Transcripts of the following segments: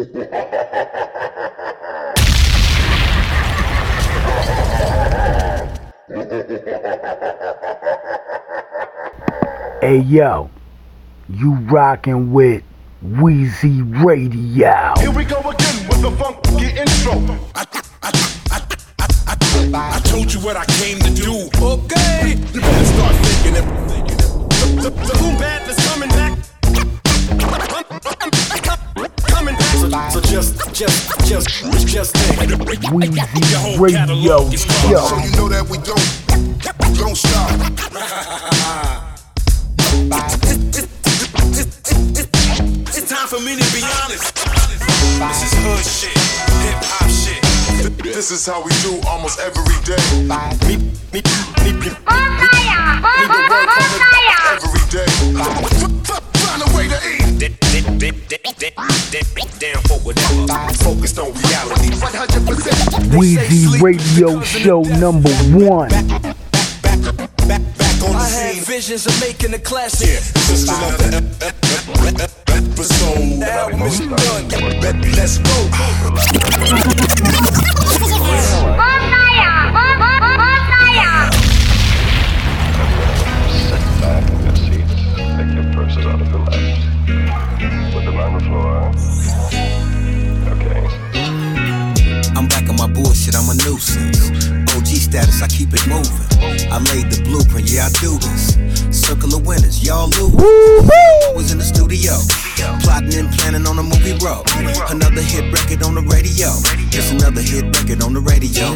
Hey yo, you rockin' with Wheezy Radio. Here we go again with the funky intro. I, I, I, I, told you what I came to do. Okay, you better start thinking it. The, the, the boom bap So, so just, just, just, just think. Wheezy Your whole Radio catalog is So you know that we don't, don't stop. It's time for me to be honest. This is hood shit, hip hop shit. This is how we do almost every day. Me, me, me, me, me, Every day. Find a way to eat. Down for whatever. Focused on reality. 100%. Wheezy Radio Show number one. Back, back, back on I had scene. visions of making a classic. Yeah, this is another ep- ep- ep- ep- episode. The album is done. Let- Let's go. Sit back in Okay. I'm back on my bullshit, I'm a nuisance. OG status, I keep it moving. I laid the blueprint, yeah, I do this. Circle of winners, y'all lose. I was in the studio, plotting and planning on a movie road. Another hit record on the radio. It's another hit record on the radio.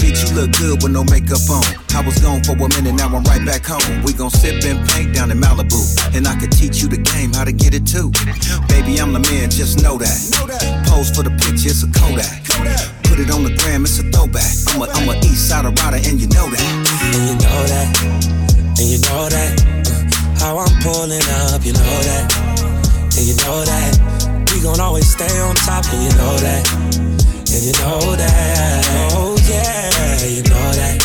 Bitch, you look good with no makeup on. I was gone for a minute, now I'm right back home. We gon' sip and paint down in Malibu. And I could teach you the game, how to get it too. Baby, I'm the man, just know that. Pose for the picture, it's a Kodak. Put it on the gram, it's a throwback. I'm a, I'm a east side rider, and you know that. And you know that. And you know that. Uh, how I'm pulling up, you know that. And you know that. We gon' always stay on top, and you know that. And you know that. Oh yeah, you know that.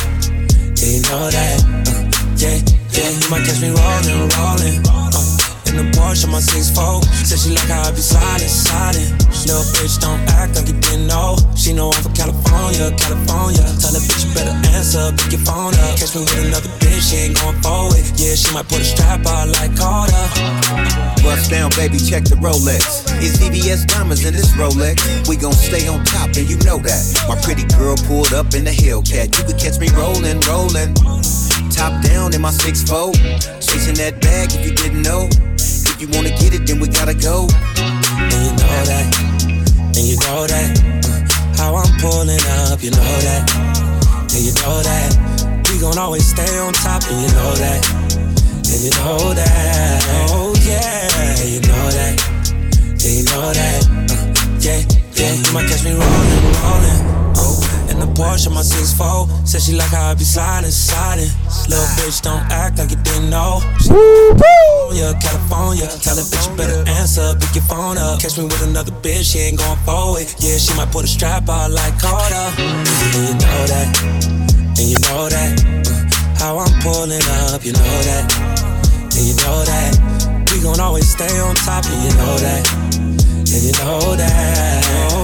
Yeah, you know that. Uh, yeah, yeah. You might catch me rolling, rolling. Uh, in the Porsche, my 6'4. Said she like how I be sliding, sliding. Little bitch don't act like you didn't know. She know I'm from California, California. Tell that bitch you better answer, pick your phone up. Catch me with another bitch, she ain't going forward. Yeah, she might put a strap out like Carter. Bust down, baby, check the Rolex. It's VVS diamonds in this Rolex. We gon' stay on top, and you know that. My pretty girl pulled up in the Hellcat. You could catch me rolling, rolling. Top down in my 6'4. Chasing that bag if you didn't know. If you wanna get it, then we gotta go. And you know that, and you know that. How I'm pulling up, you know that. And you know that. We gon' always stay on top, and you know that. And you know that. Oh yeah, you know that. Yeah, you know that. Uh, yeah, yeah. You might catch me rolling, rolling. Oh, in the Porsche, my 6'4. Said she like how I be sliding, sliding. Little bitch, don't act like you didn't know. California, California. Tell that bitch you better answer, pick your phone up. Catch me with another bitch, she ain't going forward. Yeah, she might put a strap out like Carter. And you know that, and you know that. How I'm pulling up, you know that, and you know that. We gon' always stay on top, and you know that, and you know that.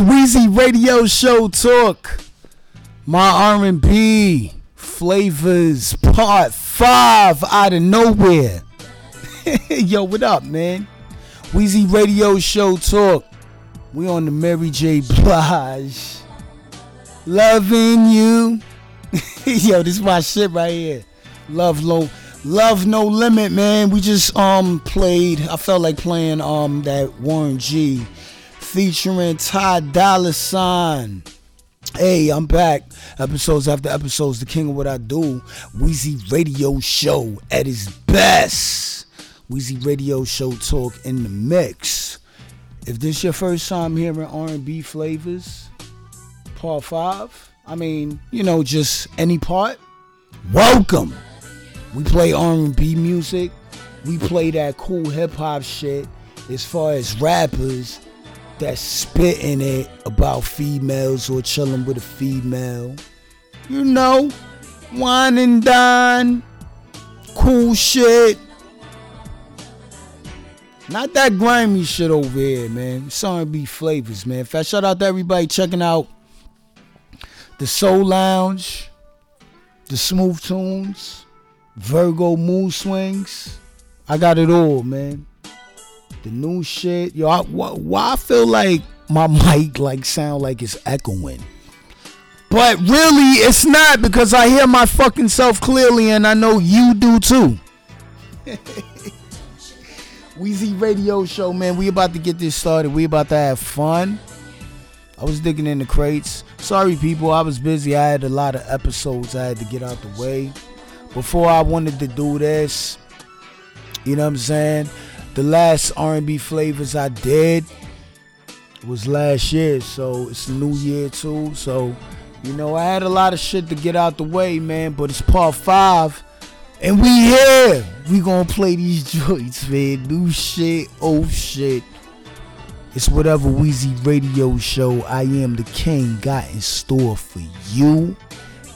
Yes, Wheezy Radio Show Talk. My R&B Flavors Part 5 out of nowhere. Yo, what up, man? Wheezy Radio Show Talk. We on the Mary J. Blige. Loving you. Yo, this is my shit right here. Love low. Love No Limit, man. We just um played. I felt like playing um that Warren G featuring Ty Dolla Sign. Hey, I'm back. Episodes after episodes, the king of what I do. Wheezy Radio Show at its best. Wheezy Radio Show talk in the mix. If this your first time hearing R&B flavors, part five, I mean, you know, just any part, welcome. We play R&B music. We play that cool hip hop shit. As far as rappers that's spitting it about females or chilling with a female, you know, wine and dine, cool shit. Not that grimy shit over here, man. It's R&B flavors, man. Fat shout out to everybody checking out the Soul Lounge, the Smooth Tunes, Virgo Mood Swings. I got it all, man. The new shit, yo. I, why, why I feel like my mic like sound like it's echoing, but really it's not because I hear my fucking self clearly, and I know you do too. Wheezy Radio Show, man. We about to get this started. We about to have fun. I was digging in the crates. Sorry, people. I was busy. I had a lot of episodes I had to get out the way. Before I wanted to do this, you know what I'm saying? The last R&B flavors I did was last year, so it's new year too. So, you know, I had a lot of shit to get out the way, man. But it's part five, and we here. We gonna play these joints, man. New shit, old shit. It's whatever Wheezy Radio Show I Am the King got in store for you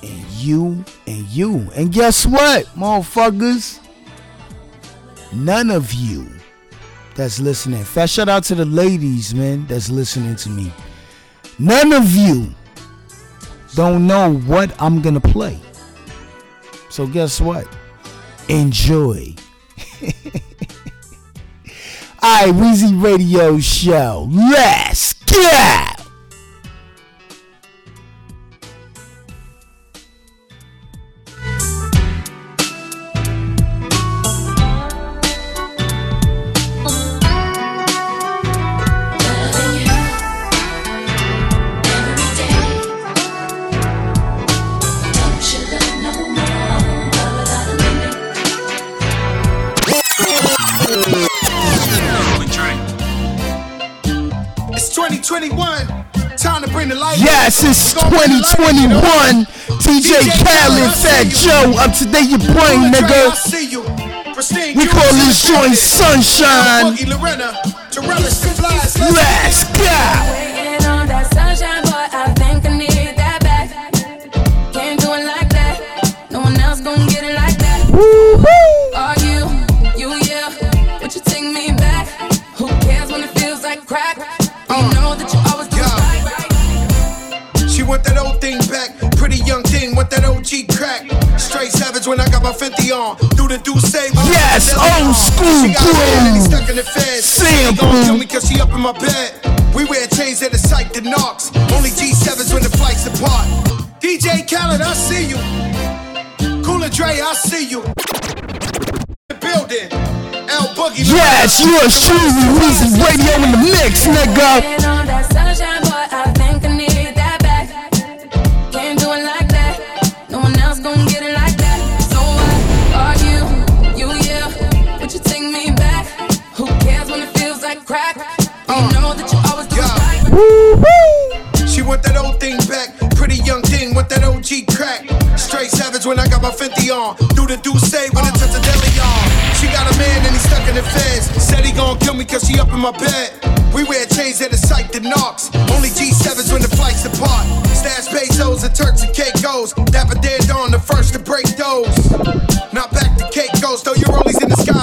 and you and you. And guess what, motherfuckers? None of you that's listening. Fast shout out to the ladies, man, that's listening to me. None of you don't know what I'm gonna play. So guess what? Enjoy. Alright, Wheezy Radio Show. Let's go! 21. DJ Khaled, Fat Joe, up to date your brain, nigga. We call this joint Sunshine. Last 50 on. Do the do say. Yes, old school She got a man and he stuck in the feds. Sample. She gon' kill me cause she up in my bed. We wear chains at the site that knocks. Only G7s when the flights apart. DJ Khaled, I see you. Cool & Dre, I see you. The building. L Boogie. Yes, you are truly Wheezy Radio in the mix, nigga. She want that old thing back. Pretty young thing, want that OG crack. Straight savage when I got my 50 on. Do the do say when it touch the deli on. She got a man and he stuck in the feds. Said he gon' kill me cause she up in my bed. We wear chains at the site that knocks. Only G7s when the flights apart. Stash pesos and Turks and Caicos. Dapper dead on the first to break those. Now back to Caicos, throw your rollies in the sky,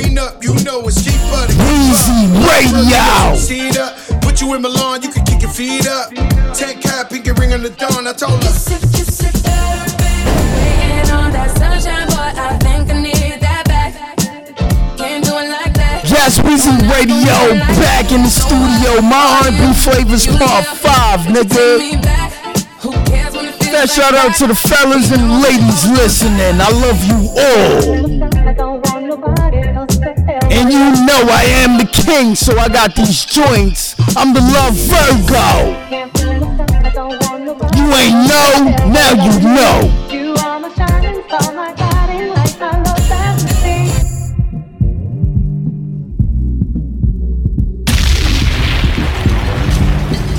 green up, you know it's cheaper to Easy radio. Seed up, put you in Milan, you can kick your feet up. Tech high, pinky ring on the dawn. I told her. Sip, Weezy Radio back in the studio. My R&B flavors part five, nigga shout out to the fellas and ladies listening. I love you all. And you know I am the king, so I got these joints. I'm the love Virgo. You ain't know, now you know.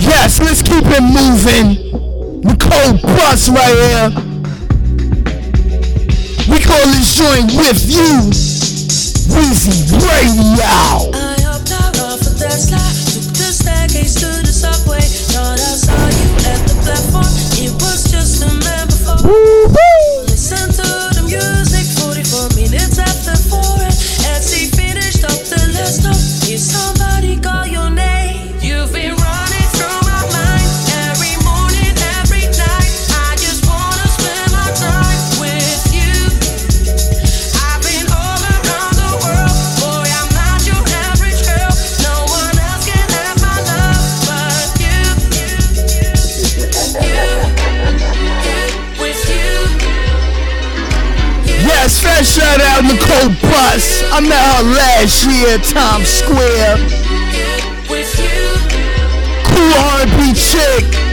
Yes, let's keep it moving. Nicole Bus right here. We call this joint with you. Weezy Radio. last year, Times Square. Cool R&B chick.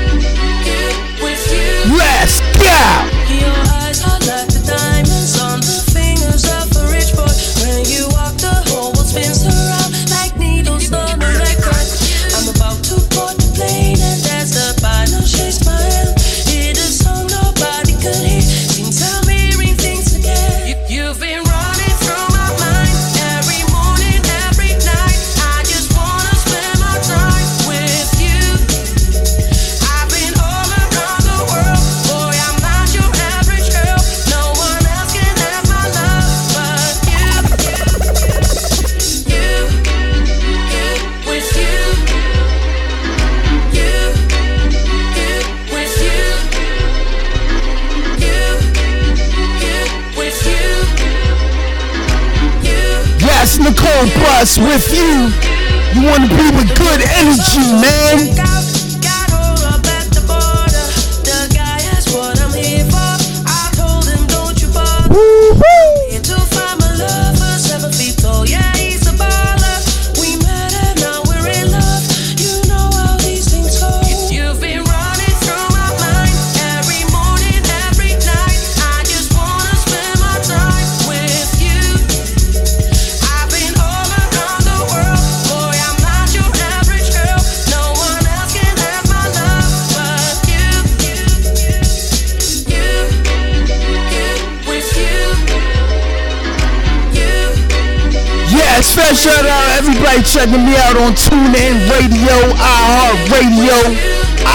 checking me out on TuneIn Radio, iHeartRadio,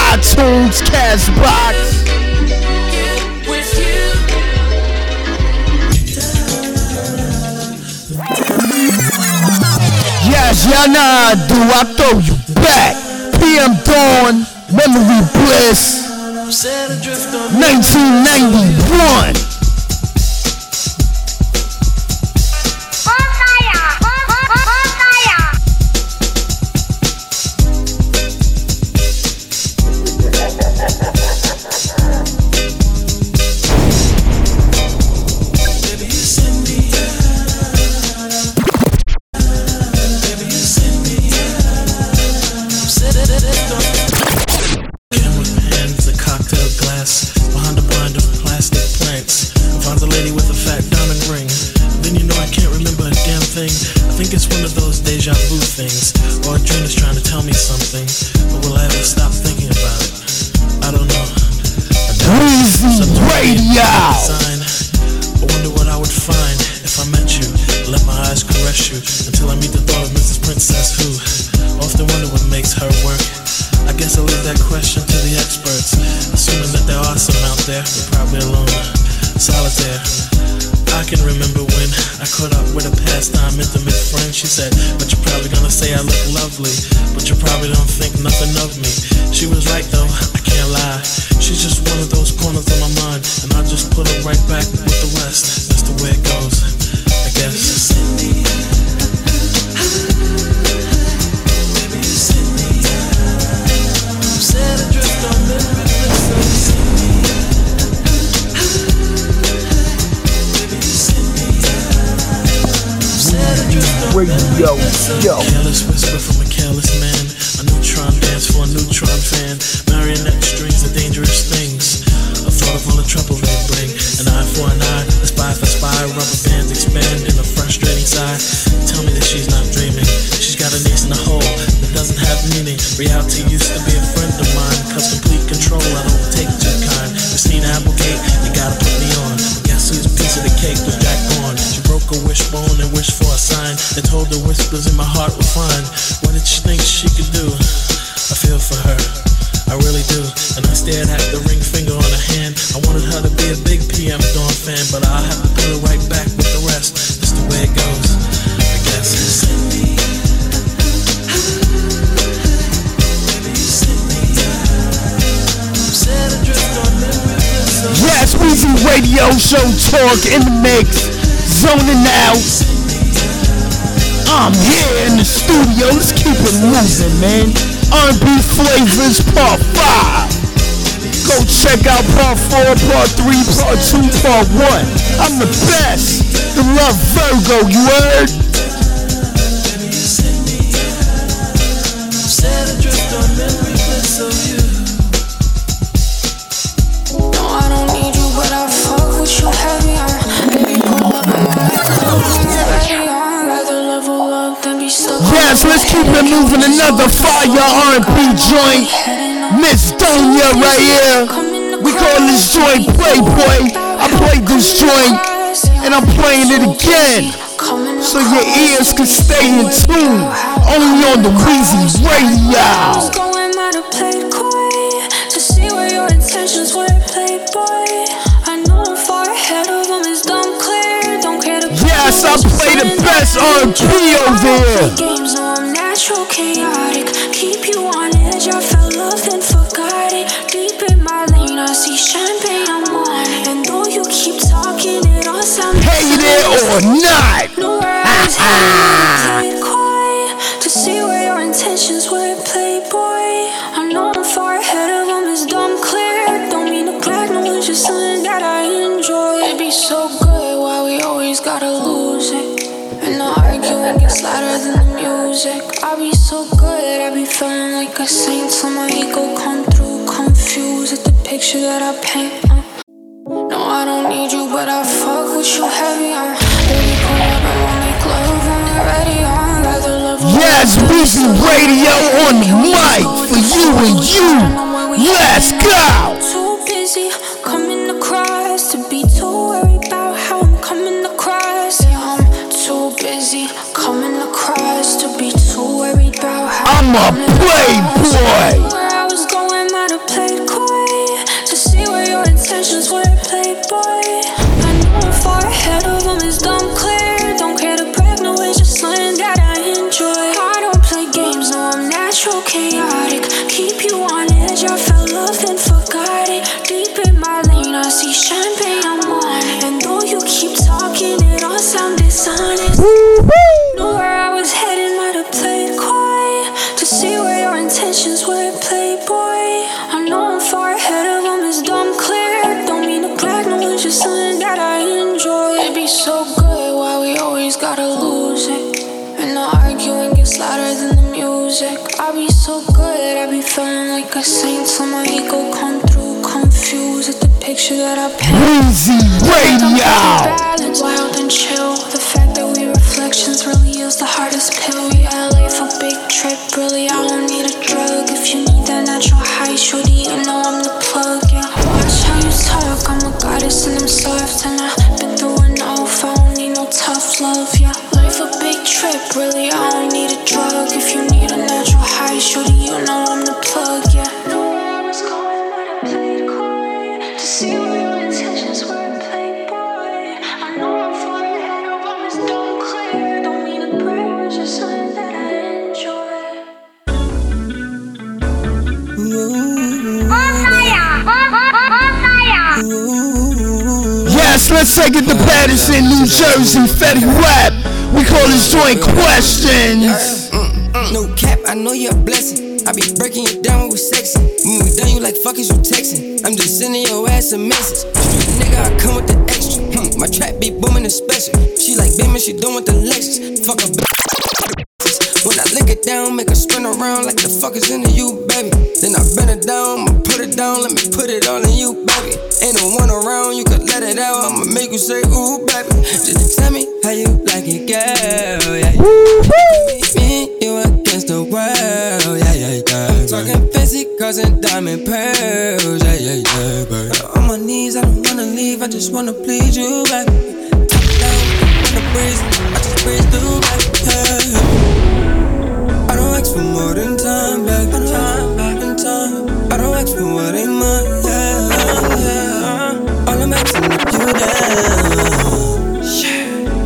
iTunes, CastBox. Yes, y'all know I do. I throw you back. PM Dawn, Memory Bliss, 1991. Some out there, probably alone, solitaire. I can remember when I caught up with a pastime intimate friend. She said, But you're probably gonna say I look lovely, but you probably don't think nothing of me. She was right though, I can't lie. She's just one of those corners of my mind, and I just put her right back with the rest. That's the way it goes, I guess. Radio, yo. Careless whisper from a careless man. A neutron dance for a neutron fan. Marionette strings are dangerous things. A thought of all the trouble they bring. An eye for an eye, a spy for spy. Rubber bands expand in a frustrating sigh. Tell me that she's not dreaming. She's got an ace in a hole that doesn't have meaning. Reality used to be a friend of mine. Cause complete control, I don't take too kind. Christina Applegate, you gotta put me on. Guess whose piece of the cake was a wishbone and wished for a sign. They told her whispers in my heart were fine. What did she think she could do? I feel for her. I really do. And I stared at the ring finger on her hand. I wanted her to be a big PM Dawn fan, but I'll have to put her right back with the rest. That's the way it goes. I guess. Yes, Weezy Radio Show Talk in the mix. Zoning out. I'm here in the studio. Let's keep it moving, man. R&B Flavors Part 5. Go check out Part 4, Part 3, Part 2, Part 1. I'm the best. The Love Virgo, you heard? Keep it moving. Another fire R&B joint. Miss Donia right here. We call this joint Playboy. I played this joint and I'm playing it again. So your ears can stay in tune. Only on the Weezy Radio. Yes, I play the best R&B over here. No, natural, chaotic. Keep you on edge. I fell love, then forgot it. Deep in my lane, I see champagne, I'm on. And though you keep talking, it all sounds Hate it or not. Where I was headed, played coy to see where your intentions were, playboy. I know I'm far ahead of them, it's dumb clear. Don't mean to brag, no, it's just something that I enjoy. It be so good, the arguing gets louder than the music. I be so good, I be feeling like a saint. So my ego come through, confused at the picture that I paint. uh. No, I don't need you, but I fuck with you heavy on. Baby, pull up and we'll make love when we're ready on. Rather love Yes, Weezy Radio on the mic for you and you. Let's go. About how I'm that I paint. Weezy Radio. Wild and chill. The fact that we reflections really is the hardest pill. Yeah, life a big trip, really. I don't need a drug. If you need that natural high, shorty, you know I'm let's take it to Paterson, New Jersey, Fetty Wap. We call this joint questions. Mm, mm, mm. No cap, I know you're a blessing. I be breaking you down when we sexing. When we done, you like fuck is you texting. I'm just sending your ass a message. Nigga, I come with the extra. Hmm, my trap be booming special. She like Beamer, she done with the Lexus. Fuck a. When I lick it down, make her spin around like the fuck is into you, baby. Then I bend it down, I'ma put it down, let me put it all in you, baby. Ain't no one around, you could let it out, I'ma make you say, ooh, baby. Just tell me how you like it, girl, yeah. Me and you against the world, yeah, yeah, yeah. Talking fancy cars and diamond pearls, yeah, yeah, yeah, baby. On my knees, I don't wanna leave, I just wanna please you, baby. Top down, in the breeze, I just breeze through, baby. Yeah. I don't ask for more than time, baby. Time, back in time. I don't ask for what ain't you down.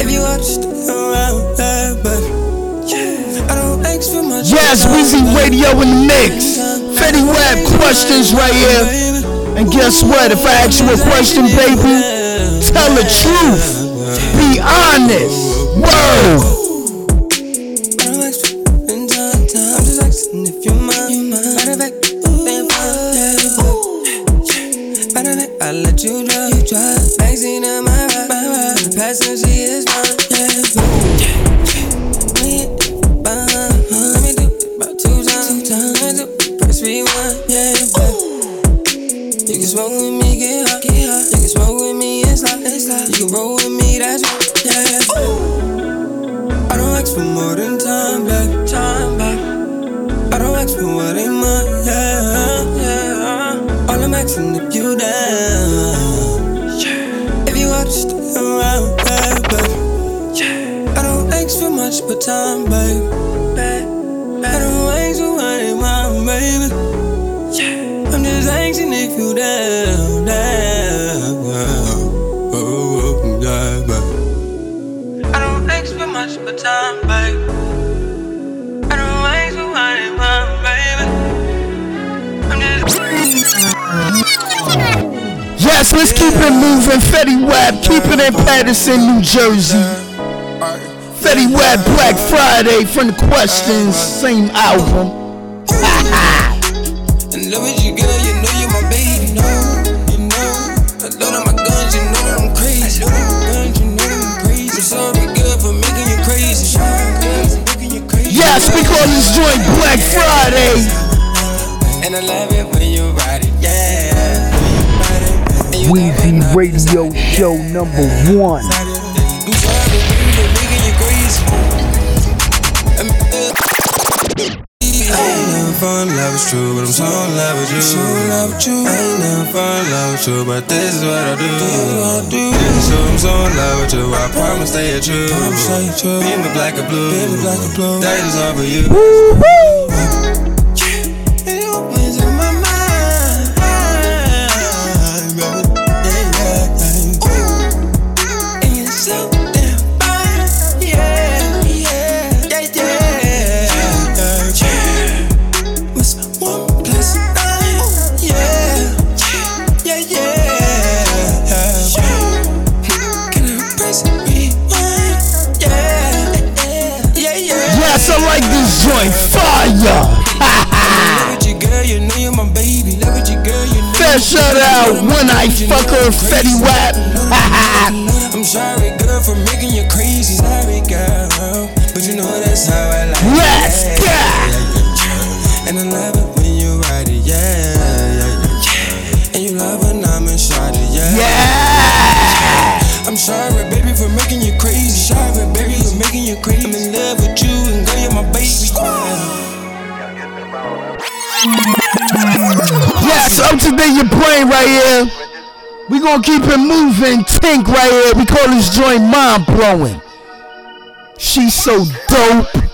If you are just around, yeah, baby. I don't ask for much. Yes, Weezy Radio in the mix. Fetty Wap questions right here. And guess what? If I ask you a question, baby, tell the truth. Be honest. Word. You down. If you are just around, yeah, baby. I don't ask for much but time, baby. Yes, let's keep it moving. Fetty Wap, keep it in Paterson, New Jersey. Fetty Wap, Black Friday from the questions, same album. In love with you, girl, you know you're my baby. You know, you know. I load up my guns, you know that I'm crazy. I load up my guns, you know that I'm crazy. I'm sorry, good for making you crazy. Sorry, making you crazy. Yes, we call this joint Black Friday. And I love it when you ride it, yeah. And you Weezy Radio Show number one. I'm sorry, baby, for making you. I'm, I ain't never fall in love with you, but I'm so in love with you. So in love with you. I ain't never fall in love with you, but this is what I do. So I'm so in love with you. I promise stay true. Be me black or blue. Be me black or blue. That is all for you. And I'm sorry, baby, for making you crazy. Sorry, baby, for making you crazy. I'm in love with you, and girl, you're my baby. Yes, up to date your brain right here. We gonna keep it moving. Tink right here. We call this joint mind blowing. She's so dope.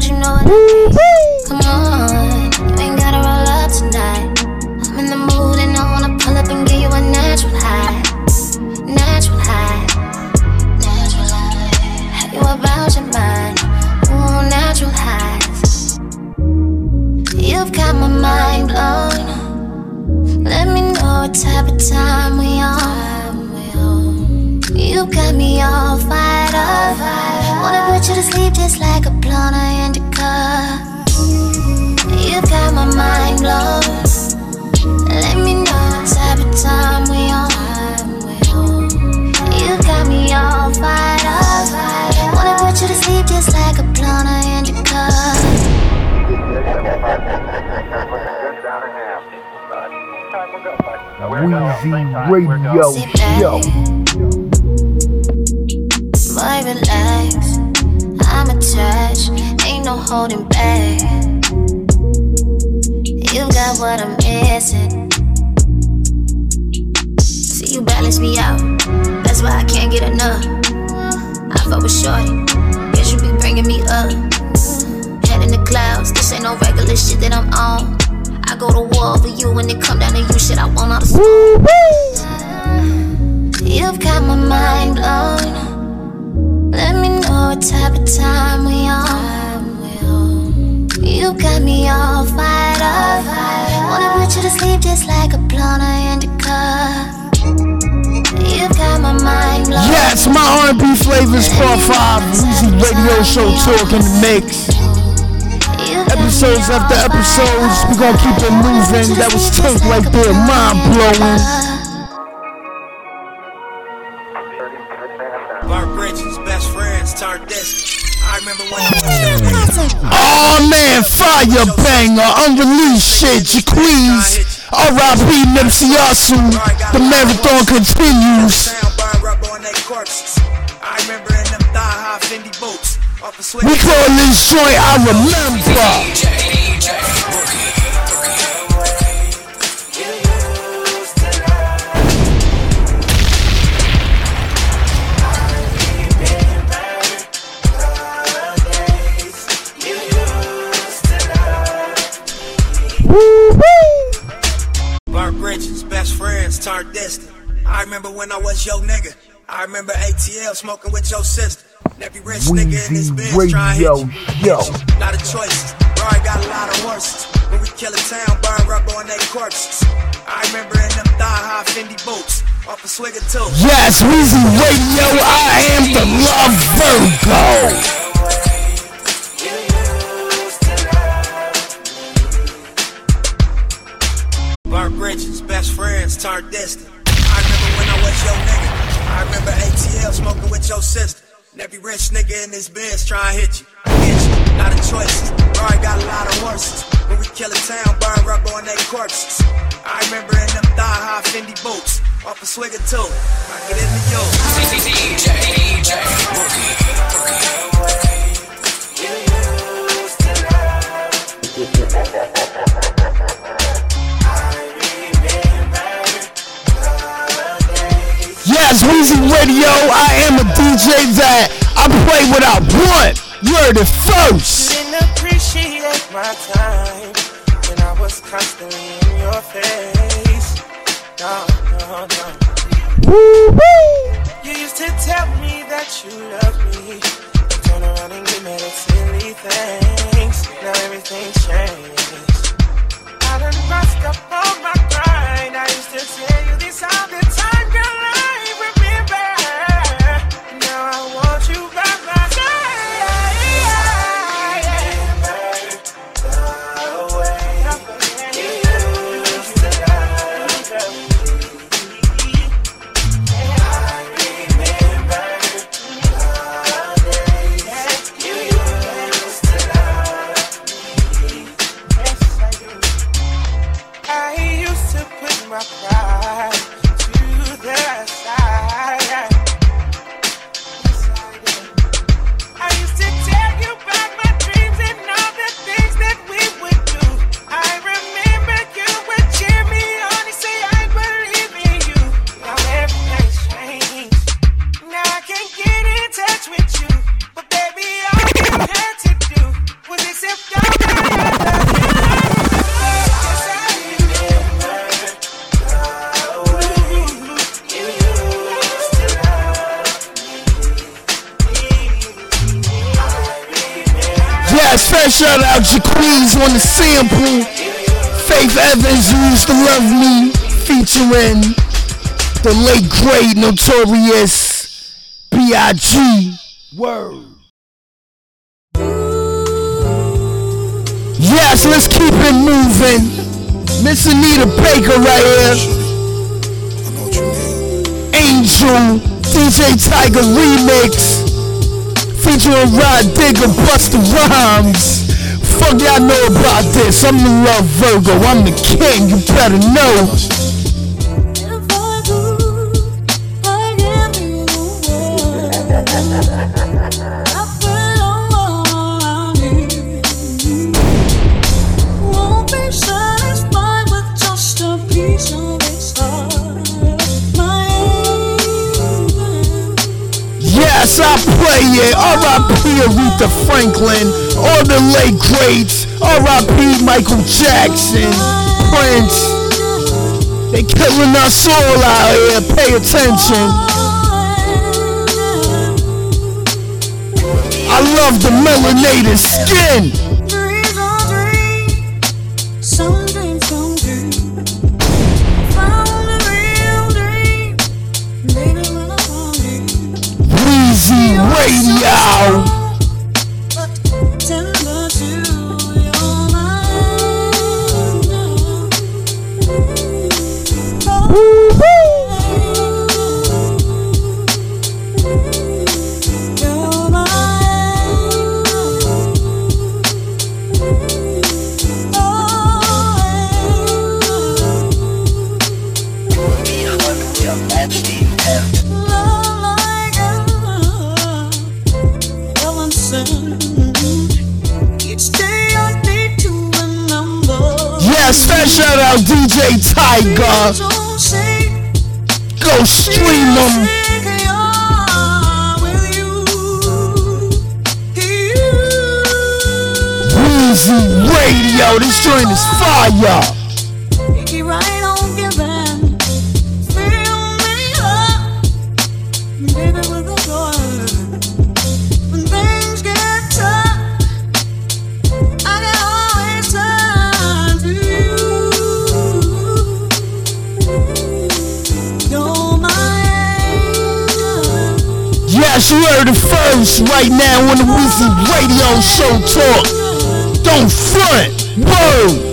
Come on, you ain't gotta roll up tonight. I'm in the mood and I wanna pull up and give you a natural high. Natural high. Natural high. Have you about your mind? Ooh, natural highs. You've got my mind blown. Let me know what type of time we on. You got me all fired up. Wanna put you to sleep just like a blonde indica. You got my mind blown. Let me know what type of time we on. You got me all fired up. Wanna put you to sleep just like a blonde indica. Weezy Radio Show. Boy, relax. I'm attached. Ain't no holding back. You got what I'm missing. See, you balance me out. That's why I can't get enough. I fuck with shorty. Guess you be bringing me up. Head in the clouds. This ain't no regular shit that I'm on. I go to war for you when it come down to you. Shit, I want all the. You've got my mind blown. Let me know what type of time we on. You got me all fired up. Wanna put you to sleep just like a blonde indica. You got my mind blown. Yes, my R&B flavors part five. Weezy Radio Show talk in the mix. Episodes after episodes, we gonna keep it moving. That was Tank right there, mind blowing. Remember when I was. Oh man, fire banger, unreleased shit, Jaquees. R.I.P. Nipsey Hussle. The marathon continues. Sound burn rubber on their corpses. I remember in them thigh high Fendi boots. Off. We call this joint I remember. Turned distant. I remember when I was your nigga. I remember ATL smoking with your sister. Every rich nigga in this bitch trying to hit you. Show. Lot of choices. Bro, I got a lot of horses. When we kill a town, burn rubber on their corpses. I remember in them thigh high Fendi boots. Off a swigger too. Yes, Weezy Radio, I am the love Virgo. Bart Bridges, best friends turned distant. I remember when I was your nigga. I remember ATL smoking with your sister. And every rich nigga in this Benz trying to hit you. Get you. Of choices. Bro, I got a lot of horses. When we kill a town, burn rubber on their corpses. I remember in them thigh high Fendi boots. Off a swigger too. I get into you. Yes, Weezy Radio, I am a DJ that I play what I want. You're the first. didn't appreciate my time when I was constantly in your face. No, no, no. Woo woo. You used to tell me that you loved me. Turn around and give me silly things. Shout out Jaquees on the sample. Faith Evans, used to love me, featuring the late great notorious B.I.G. Word. Yes, let's keep it moving. Miss Anita Baker right here. Angel, DJ Tiger remix. Featuring Rod Digger, Busta Rhymes. Fuck y'all know about this. I'm the love Virgo. I'm the king. You better know. It. R.I.P. Aretha Franklin. All the late greats. R.I.P. Michael Jackson. Prince. They killing us all out here. Pay attention. I love the melanated skin. Radio. Shout out DJ Tiger. Go stream them. Weezy Radio. This joint is fire. Heard it first right now on the Weezy Radio Show Talk. Don't front. Word.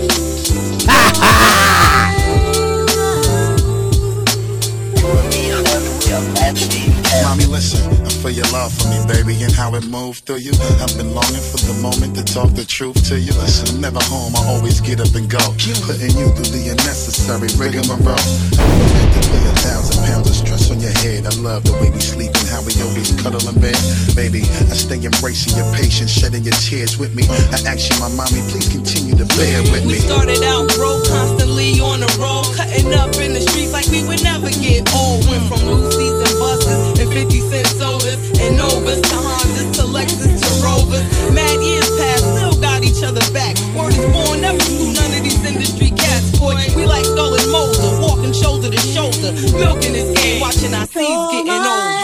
Feel your love for me, baby, and how it moved through you. I've been longing for the moment to talk the truth to you. Listen, I'm never home, I always get up and go. Keep putting you through the unnecessary rigmarole. I meant to lay a thousand pounds of stress on your head. I love the way we sleep and how we always cuddle in bed. Baby, I stay embracing your patience, shedding your tears with me. I ask you, my mommy, please continue to bear with me. We started out broke, constantly on the road, cutting up in the streets like we would never get old. Went from Lucy's and buses and 50 cent sodas and Novas to Hondas to Lexus to Rovers. Mad years past, still got each other back. Word is born, never screw none of these industry cats, boy. We like Stolen Moser, walking shoulder to shoulder, milking this game, watching our seeds getting older.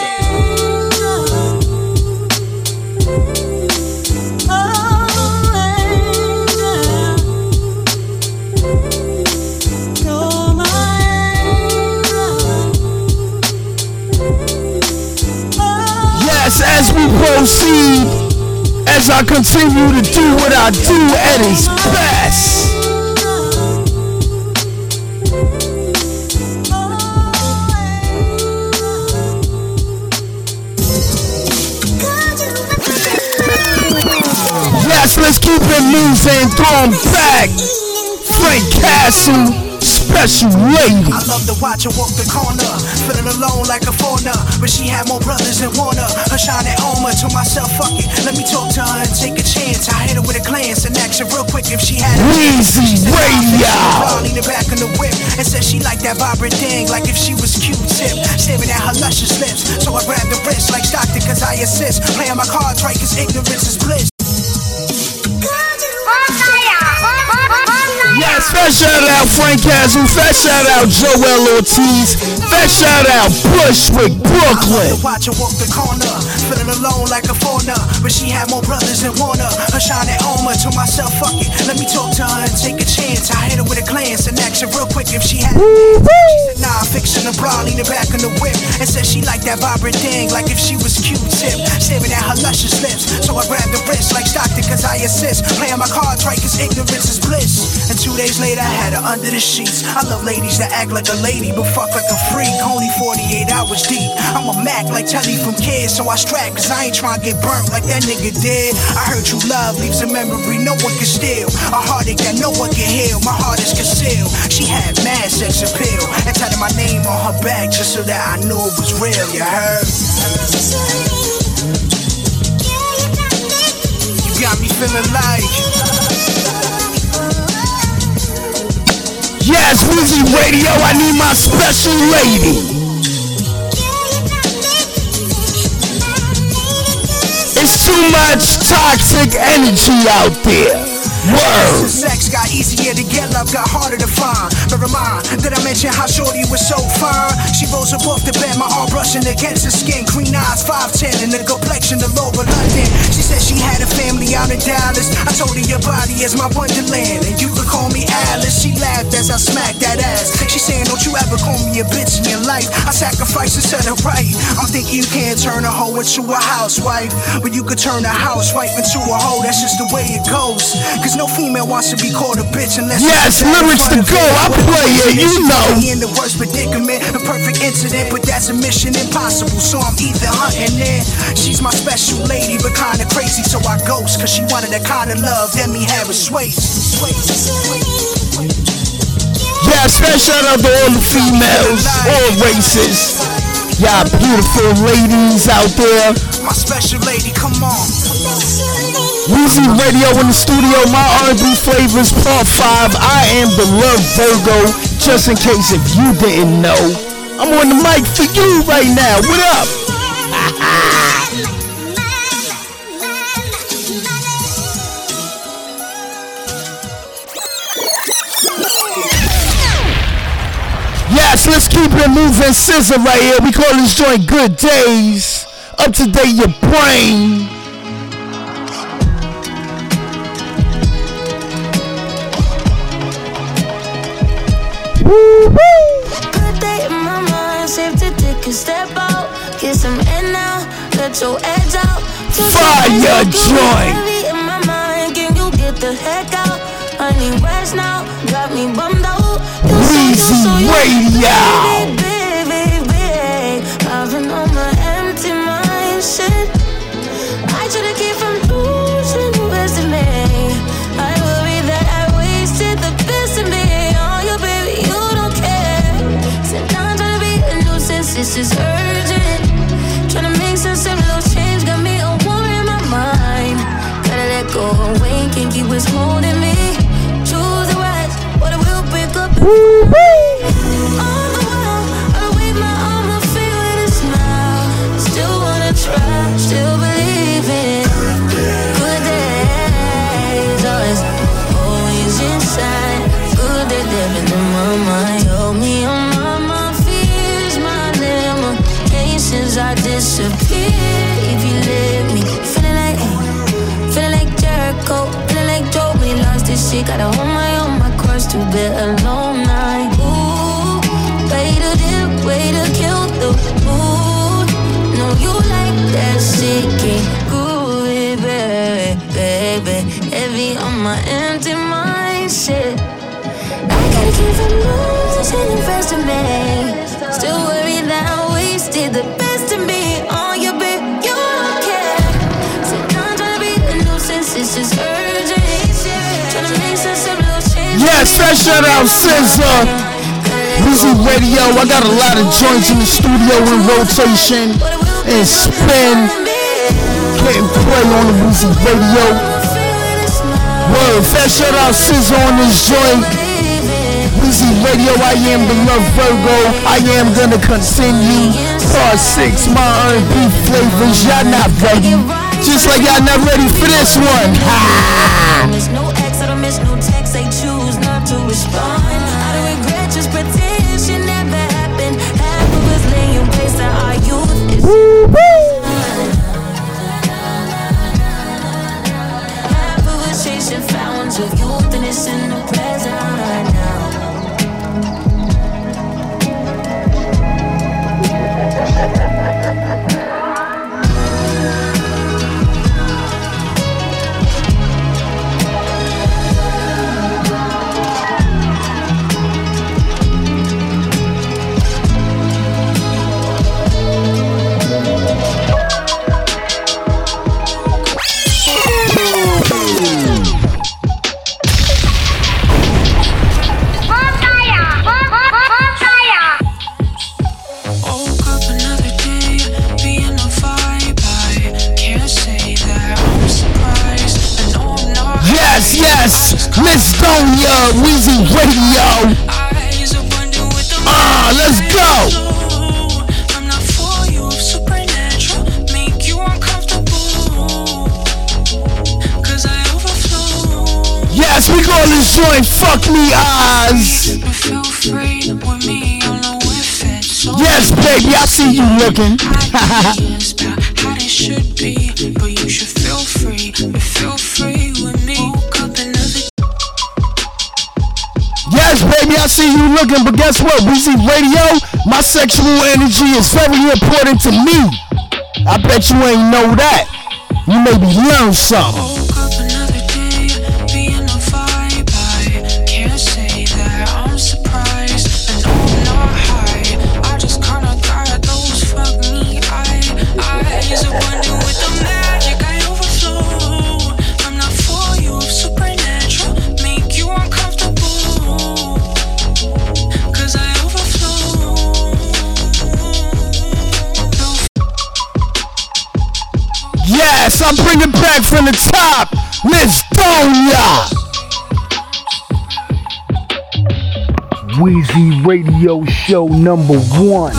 As I continue to do what I do at its best. Yes, let's keep it moving, throw back. Frank Castle, special lady. I love to watch her walk the corner, feeling alone like a foreigner. But she had more brothers than Warner. Her shining armor to myself, fuck it. Let me talk to her and take a chance. I hit her with a glance and action real quick if she had a Weezy Radio. "Nah, the back in the whip and said she liked that vibrant thing like if she was Q-tip. Staring at her luscious lips. So I grabbed the wrist like Stockton cause I assist. Playing my cards right cause ignorance is bliss. Yes, first shout out Frank Castle, first shout out Joell Ortiz, Fresh shout out Bushwick, Brooklyn. Watch walk the corner, feeling alone like a foreigner. But she had more brothers than Warner. Her shining armor to myself, fuck it. Let me talk to her and take a chance. I hit her with a glance and action real quick if she had. She said, nah, fixing a bra, lean the back in the whip. And said she liked that vibrant thing, like if she was Q-tip. Staring at her luscious lips. So I grabbed the wrist like Stockton, cause I assist. Playing my cards right, cause ignorance is bliss. And two days later, I had her under the sheets. I love ladies that act like a lady, but fuck like a freak. Only 48 hours deep. I'm a Mac like Telly from kids, so I strap, cause I ain't trying to get burnt like that nigga did. I heard you love leaves a memory no one can steal. A heartache that no one can heal. My heart is concealed. She had mad sex appeal and tatted my name on her back just so that I knew it was real. You heard? You got me feeling like. Yes, Weezy Radio, I need my special lady. Too much toxic energy out there. Word. Sex got easier to get, love got harder to find. Bear in mind, did I mentioned how shorty was so fine? She rose up off the bed, my arm brushing against her skin. Green eyes, 5'10, and the complexion, the Lauren London. She said she had a family out in Dallas. I told her your body is my wonderland, and you could call me Alice. She laughed as I smacked that ass. She saying, Don't you ever call me a bitch in your life? I sacrifice to set her right. I'm thinking you can't turn a hoe into a housewife, but you could turn a housewife into a hoe. That's just the way it goes. Cause no female wants to be called a bitch unless Yes, lyrics to go. I play it, you know. in the worst predicament, a perfect incident, but that's a mission impossible. So I'm either hunting it. She's my special lady, but kinda crazy, so I ghost. Cause she wanted the kind of love that Demi have with Swayze. Yeah, special shout out to all the females, all races. Y'all beautiful ladies out there. My special lady, come on. Weezy Radio in the studio, my R&B flavors, part 5. I am the Love Virgo, just in case if you didn't know. I'm on the mic for you right now. What up? Yes, let's keep it moving. SZA right here. We call this joint Good Days. Up to date your brain. Let your edge out. Fire seconds, you joint. In my mind, can you get the heck out? I need rest now, got me bummed out. You Weezy so Radio. baby, baby, baby. I've been on my empty mind shit. I try to keep from losing the rest of me. I worry that I wasted the best of me. Oh, you baby, you don't care. Said I'm trying to be a nuisance, this is urgent. What's holding me. Choose the right, but it will pick up. All the while, I wave my arm, I feel it a. Still wanna try, still believe in good days. Always, always inside. Good in my mind. Told me I'm my fears, my limitations. I disappear shit. Gotta hold my own, my cross to bear alone night. Ooh, way to dip, way to kill the mood. No, you like that shit, can't groovy, baby, baby. Heavy on my empty mind, shit. I gotta keep from losing rest of me. Still worried that I wasted the shout out SZA. Weezy Radio. I got a lot of joints in the studio in rotation and spin. Getting play on the Weezy Radio. Word, shout out SZA on this joint. Weezy Radio, I am the Love Virgo. I am gonna continue. Part 6, my R&B flavors. Y'all not ready. Just like y'all not ready for this one. I no Miss Donia, Weezy Radio. Ah, let's go. I'm not for you if supernatural make you uncomfortable. Cause Yes, we call this joint Fuck Me Eyes. But feel free with me, I'm not with it. So Yes, baby, I see you looking. baby, I see you looking, but guess what? Weezy Radio, my sexual energy is very important to me. I bet you ain't know that. You maybe learn something. Yes, I'm bringing back from the top, Miss Donia. Wheezy Radio Show number one.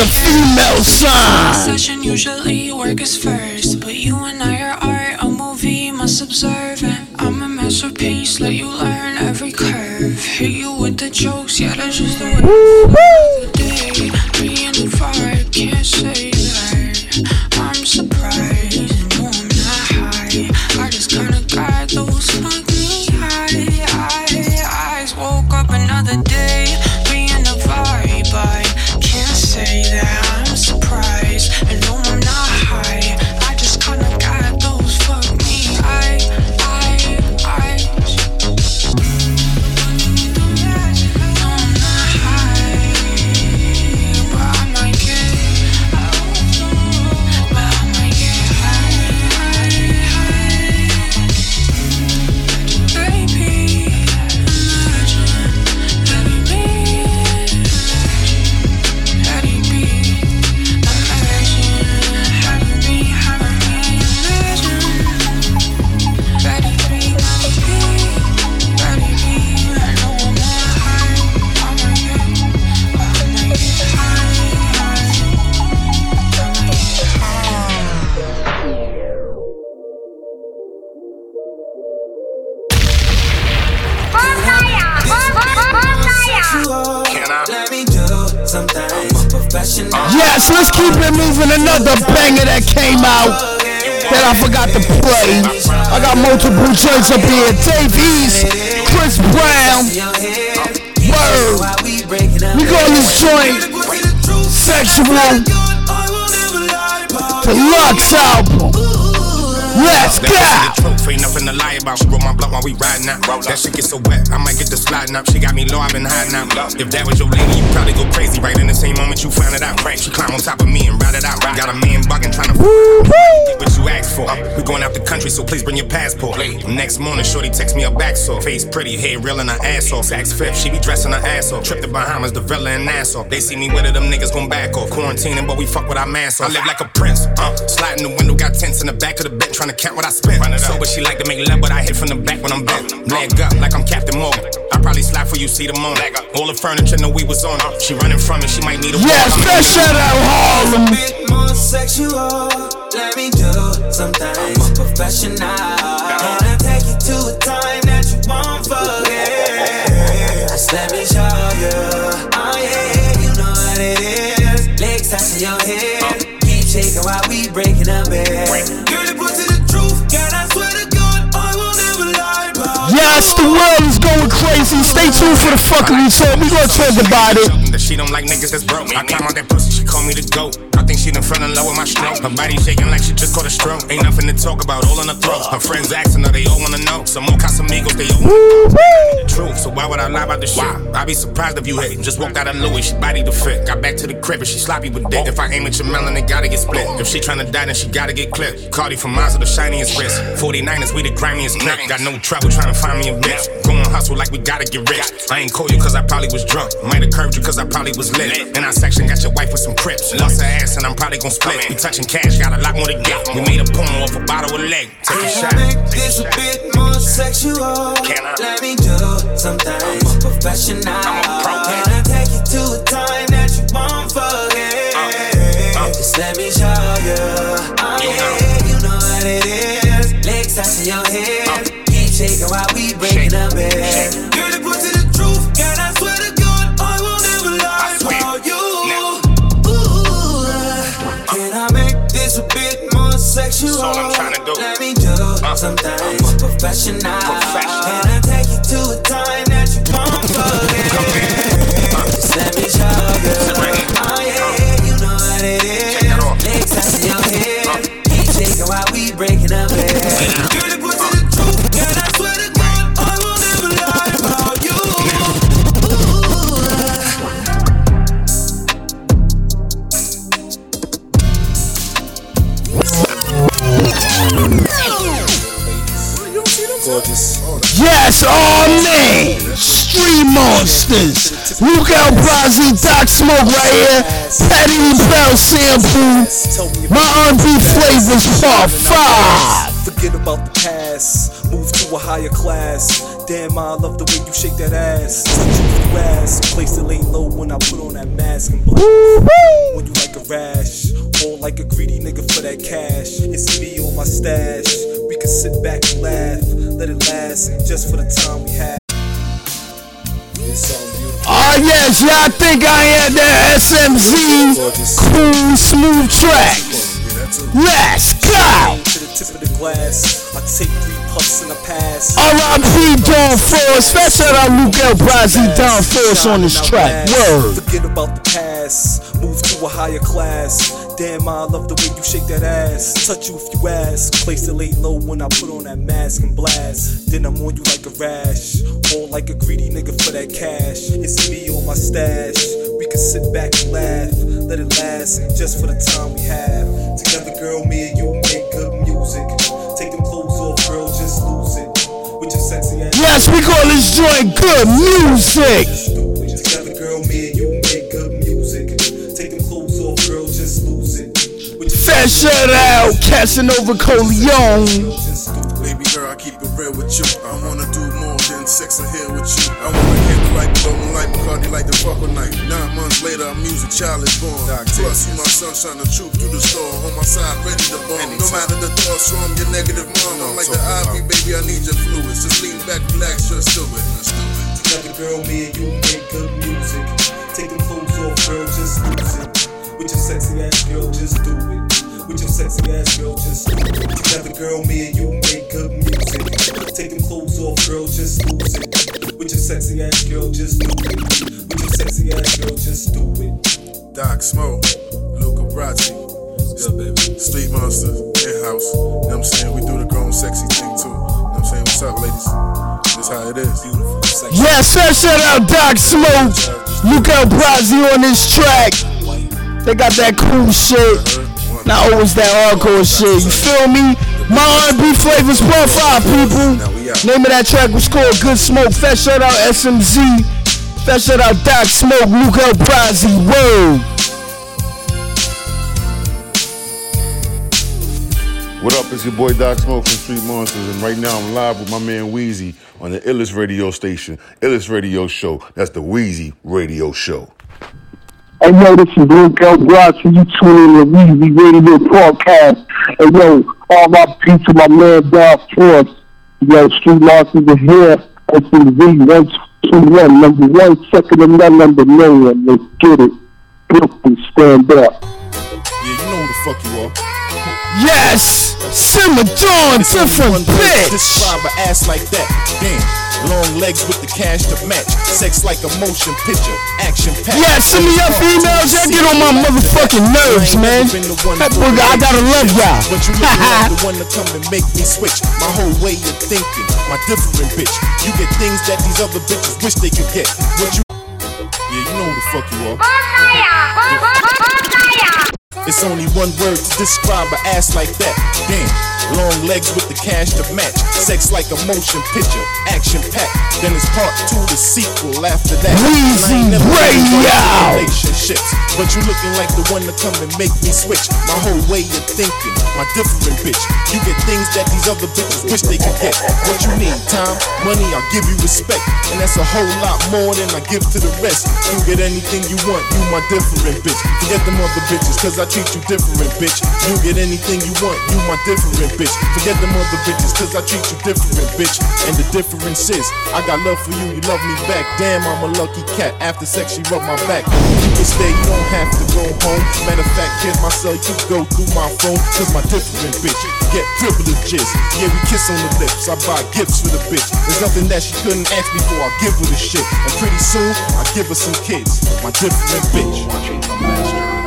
The female sign. Session usually work is first, but you and I are art, a movie, must observe it. I'm a masterpiece, let you learn every curve. Hit you with the jokes, yeah, that's just the way. Multiple joints up here. Dave East, Chris Brown. Word. We call this joint Sexual Deluxe album. Let's That go. shit truth, ain't nothing to lie about. She roll my block while we riding out. That shit get so wet, I might get the sliding up. She got me low, I've been hiding out. If that was your lady, you probably go crazy right in the same moment you found it out. She climb on top of me and ride it out. Got a man bugging trying to what you asked for. We going out the country, so please bring your passport. Next morning, shorty text me a back sore. Face pretty, hair real and her ass off. Saks Fifth, she be dressing her ass off. Trip to Bahamas, the Villa and Nassau. They see me with it, them niggas gon' back off. Quarantining, but we fuck with our mask off. I live like a prince, uh. Sliding the window, got tents in the back of the bed, trying to count what I spent. So, but she like to make love, but I hit from the back when I'm bent. Leg up, like I'm Captain Morgan. I probably slap for you, see the moon. All the furniture know we was on. She running from me, she might need a Yes, walk. fresh out of Harlem. More sexual. let me do something. I'm a professional. And I take you to a time that you won't forget. Just let me show you. Oh yeah, you know what it is. Legs touching your head. Keep shaking while we breaking up bed. Girl, it put Yes, the world is going crazy. Stay tuned for the fuckery talk. We gonna talk about it. That she don't like niggas that's broke. I climb out that pussy, she call me the goat. Think she done fell in love with my stroke. Her body shaking like she just caught a stroke. Ain't nothing to talk about, all on the throat. Her friends asking her, they all wanna know. Some more Casamigos, they all wanna know the truth. So why would I lie about the shit? I'd be surprised if you hate. Just walked out of Louis, she body to fit. Got back to the crib and she sloppy with dick. If I aim at your melon, it gotta get split. If she tryna die, then she gotta get clipped. Cardi from Mazda, the shiniest wrist. 49ers, we the grimiest clip. Got no trouble tryna find me a bitch. Going hustle like we gotta get rich. I ain't call you cause I probably was drunk. Might have curved you cause I probably was lit. In our section, got your wife with some crips. Lost her ass and I'm probably gon' split. We touching cash, got a lot more to get. We made a porno off a bottle of leg. Take a shot. Make this a bit more sexual. Can I? Let me do something. I'm a professional. Can I take you to a time that you won't forget? Uh, uh. Just let me show you. Oh yeah, you know what it is. Legs touching your head. Uh. Keep shaking while we breaking up bed. Something. I'm a professional. Can I take you to El Brazzi, Doc Smoke right here. Patty Bell sample. My R&B flavors part five. Forget about the past, move to a higher class. Damn, I love the way you shake that ass. Touch you with your ass, place it lay low when I put on that mask and black. When you like a rash, or like a greedy nigga for that cash. It's me on my stash. We can sit back and laugh, let it last just for the time we had. It's beautiful. Oh yes, y'all think I am the SMZ cool smooth tracks. Let's go. To the tip of the glass, I take three puffs and I pass. R.I.P. Don Force. Special out Luca Brasi, Don Force on this track. Word. Forget about the past, move to a higher class. Damn, I love the way you shake that ass. Touch you if you ask. Place it lay low when I put on that mask and blast. Then I'm on you like a rash, or like a greedy nigga for that cash. It's me on my stash. We can sit back and laugh, let it last just for the time we have. Together, girl, me and you make good music. Take them clothes off, girl, just lose it. With your sexy ass. Yes, we call this joint good music. Fat shout out, Casanova Coleon. Baby girl, I keep it real with you. I wanna do more than sex and here with you. I wanna get right, but don't like Bacardi like the fuck with night. Nine months later, our music child is born. Plus, you my sunshine, the truth, you the store. On my side, ready to bomb. No matter the thoughts from your negative mom. I'm like the ivy, baby, I need your fluids. Just lean back, relax, just do it. Let's do it. Together, girl, me and you make good music. Take them clothes off, girl, just lose it. With your sexy ass, girl, just do it. With your sexy ass, girl, just do it. Together, girl, me and you make good music. Take them clothes off, girl, just lose it. With your sexy ass, girl, just do it. With your sexy ass, girl, just do it. Doc Smoke, Luca Brasi. Yeah, baby. Street Monster, in house. You know what I'm saying? We do the grown sexy thing too. You know what I'm saying? What's up, ladies? This how it is. Beautiful. Sexy. Yes, fat shout out Doc Smoke. Luca Brasi on this track. They got that cool shit. Not always that hardcore shit. You feel me? My R&B flavors part five, people. Name of that track was called Good Smoke. Fat shout out SMZ. Fat shout out Doc Smoke, Luca Brasi. Word. What up? It's your boy Doc Smoke from Street Monsters, and right now I'm live with my man Wheezy on the Illest Radio Station, Illest Radio Show. That's the Wheezy Radio Show. Hey, yo, this is Luca Brasi. You tune in to Weezy Radio Podcast. And yo, all my peace to my man Dark Force. Yo, Street Monsters are here. SUV 121, number one, second and none under million. Let's get it. Brooklyn, stand up. Yeah, you know who the fuck you are. Yes! Simmer Dawn, It's only different one word bitch! Describe an ass like that. Damn. Long legs with the cash to match. Sex like a motion picture. Action packed. Yeah, send me your females. Y'all get on my motherfucking nerves, man. That booger, I gotta love y'all. But you looking like the one to come and make me switch my whole way of thinking. My different bitch. You get things that these other bitches wish they could get. What you? Yeah, you know who the fuck you are. It's only one word to describe an ass like that. Damn. Long legs with the cash to match. Sex like a motion picture. Action packed. Then it's part two, the sequel after that. Weezy And I ain't never been in Radio. relationships. But you looking like the one to come and make me switch my whole way of thinking. My different bitch. You get things that these other bitches wish they could get. What you need? Time, money, I'll give you respect. And that's a whole lot more than I give to the rest. You get anything you want, you my different bitch. Forget them other bitches, cause I treat you different, bitch. You get anything you want, you my different bitch. Forget them other bitches, cause I treat you different, bitch. And the difference is, I got love for you, you love me back. Damn, I'm a lucky cat. After sex, she rub my back. You can stay, you don't have to go home. Matter of fact, here's my cell, you go through my phone. Cause my different bitch get privileges. Yeah, we kiss on the lips. I buy gifts for the bitch. There's nothing that she couldn't ask me for. I give her the shit. And pretty soon, I give her some kids. My different bitch.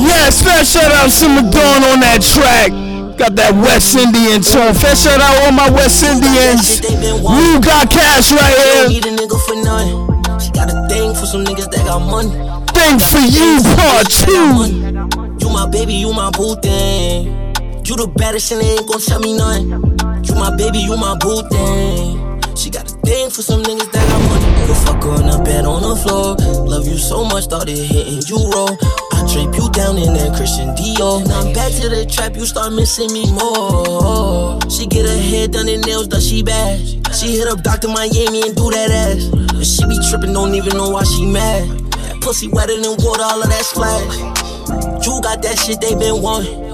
Yeah, special shout out to Dawn on that track. Got that West Indian tone. First shout out all my West Indians. You got cash right here. Need a nigga for none. She got a thing for some niggas that got money. Thing for you, part two. You my baby, you my boo thing. You the baddest and they ain't gon' tell me none. You my baby, you my boo thing. She got a thing for some niggas that got money. You fuck on a bed on the floor. Love you so much, it hitting you roll. I drape you down in that Christian Dior. Now I'm back to the trap, you start missing me more. She get her hair done and nails done, she bad. She hit up Dr. Miami and do that ass. And she be tripping, don't even know why she mad. Pussy wetter than water, all of that splash. You got that shit they been wanting.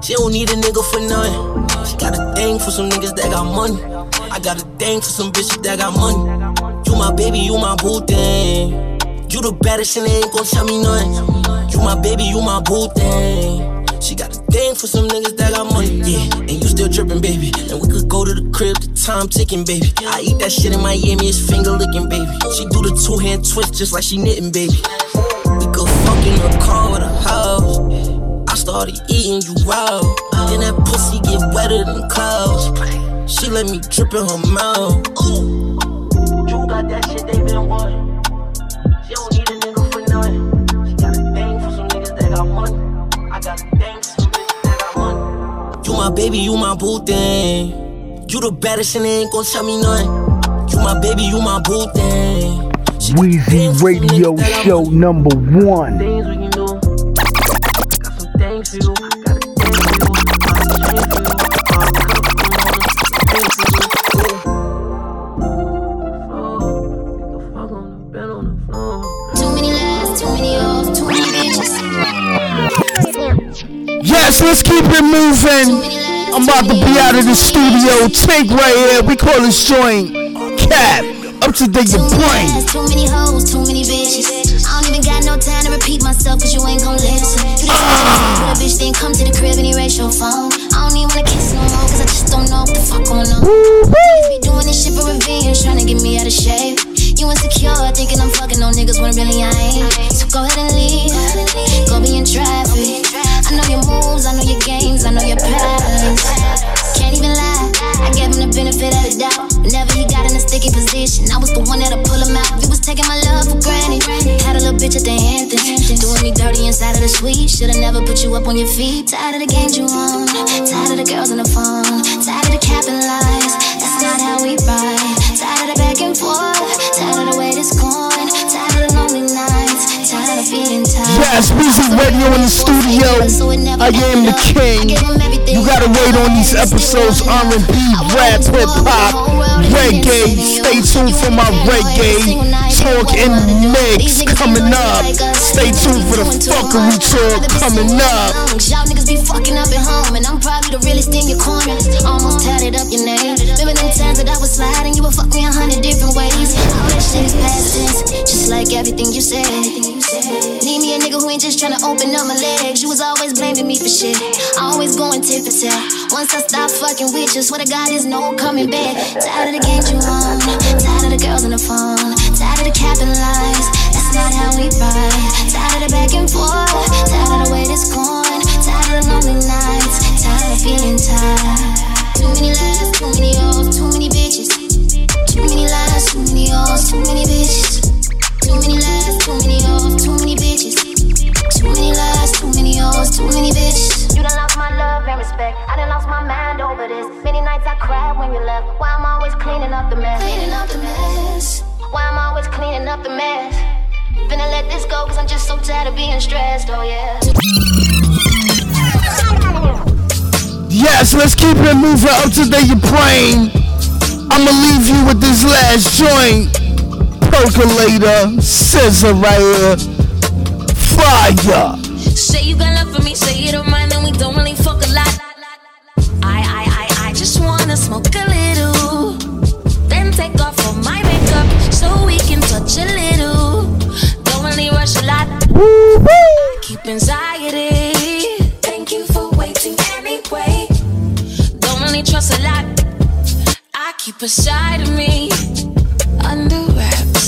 She don't need a nigga for none. She got a thing for some niggas that got money. I got a thing for some bitches that got money. You my baby, you my boo thing. You the baddest and they ain't gon' tell me none. You my baby, you my boo thing. She got a thing for some niggas that got money. Yeah, and you still drippin', baby. And we could go to the crib, the time ticking, baby. I eat that shit in Miami, it's finger licking, baby. She do the two hand twist just like she knitting, baby. We could fuck in car with a house. I started eating you raw. Then that pussy get wetter than clouds. She let me drip in her mouth. You got that shit they been wanting. She don't need a nigga for nothing. She got a thing for some niggas that got money. I got a thing for some bitches that got money. You my baby, you my boo thing. You the baddest and they ain't gon' tell me nothing. You my baby, you my boo thing. Weezy Radio Show number one. Things we can do. Got some things for you. Yes, let's keep it moving. I'm about to be out of the studio. Tank right here. We call this joint Cap. Up to the your brain. Too many hoes, too many bitches. I don't even got no time to repeat myself, cause you ain't gon' listen. Of the suite. Should've never put you up on your feet. Tired of the games you on, tired of the girls on the phone, tired of the capping lies. That's not how we ride. Tired of the back and forth, Yes, Weezy Radio in the studio. I am the king. You gotta wait on these episodes: R&B, rap, hip hop, reggae. Stay tuned for my reggae talk in the mix coming up. Stay tuned for the fuckery talk coming up. Y'all niggas be fucking up at home, and I'm probably the realest in your corner. Almost tatted up your name. Remember them times that I was sliding, you would fuck me a hundred different ways. All that shit is past tense, just like everything you said. Need me a nigga who ain't just tryna open up my legs. You was always blaming me for shit, I always going tip for tail. Once I stop fucking with you, swear to God, there's no coming back. Tired of the games you won, tired of the girls on the phone, tired of the capping lies. That's not how we ride. Tired of the back and forth, tired of the way this going, tired of the lonely nights, tired of feeling tired. Too many lies, too many hoes, too many bitches. Too many lies, too many hoes, too many bitches. Too many lies, too many hoes, too many bitches. Too many lies, too many hoes, too many bitches. You done lost my love and respect. I done lost my mind over this. Many nights I cried when you left. Why I'm always cleaning up the mess? Cleaning up the mess. Why I'm always cleaning up the mess? Finna let this go, cause I'm just so tired of being stressed, oh yeah. Yes, let's keep it moving up to the your brain. I'ma leave you with this last joint. Percolator, SZA right here. Fire. Say you got love for me, say you don't mind, and we don't really fuck a lot. I, I, I, I just wanna smoke a little. Then take off all my makeup so we can touch a little. Don't really rush a lot. I keep anxiety. Thank you for waiting anyway. Don't really trust a lot. I keep a side of me under wraps.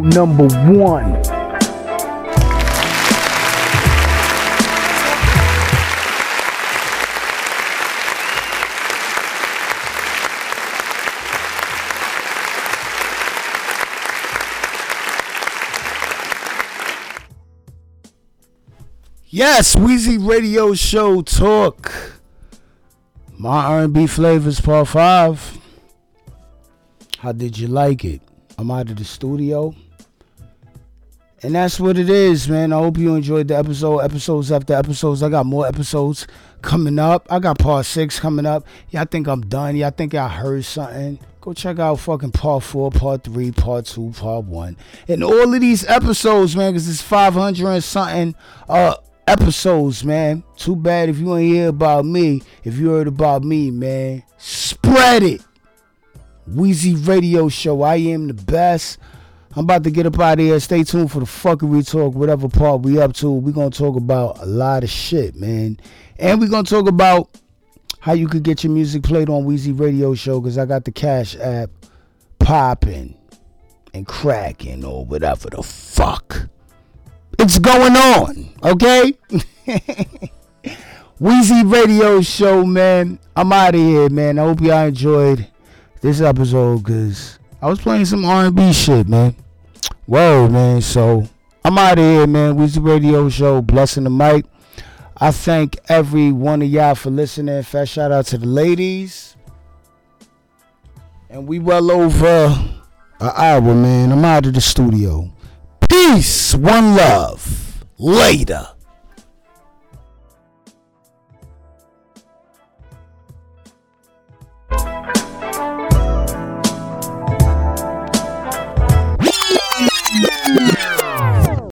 Show number one. Yes, Wheezy Radio Show talk. My R&B flavors part five. How did you like it? I'm out of the studio. And that's what it is, man. I hope you enjoyed the episode. Episodes after episodes. I got more episodes coming up. I got part six coming up. Y'all think I'm done. Y'all think I heard something. Go check out fucking part four, part three, part two, part one. And all of these episodes, man, because it's 500 and something uh episodes, man. Too bad if you ain't hear about me. If you heard about me, man, spread it. Wheezy Radio Show. I am the best. I'm about to get up out of here. Stay tuned for the fuckery talk, whatever part we up to. we to talk about a lot of shit, man. And we to talk about how you could get your music played on Wheezy Radio Show because I got the Cash app popping and cracking or whatever the fuck. It's going on, okay? Wheezy Radio Show, man. I'm out of here, man. I hope y'all enjoyed this episode because I was playing some R&B shit, man. Whoa, man. So I'm out of here, man. Weezy Radio Show, blessing the mic. I thank every one of y'all for listening. Fast shout out to the ladies. And we well over an hour, man. I'm out of the studio. Peace, one love. Later.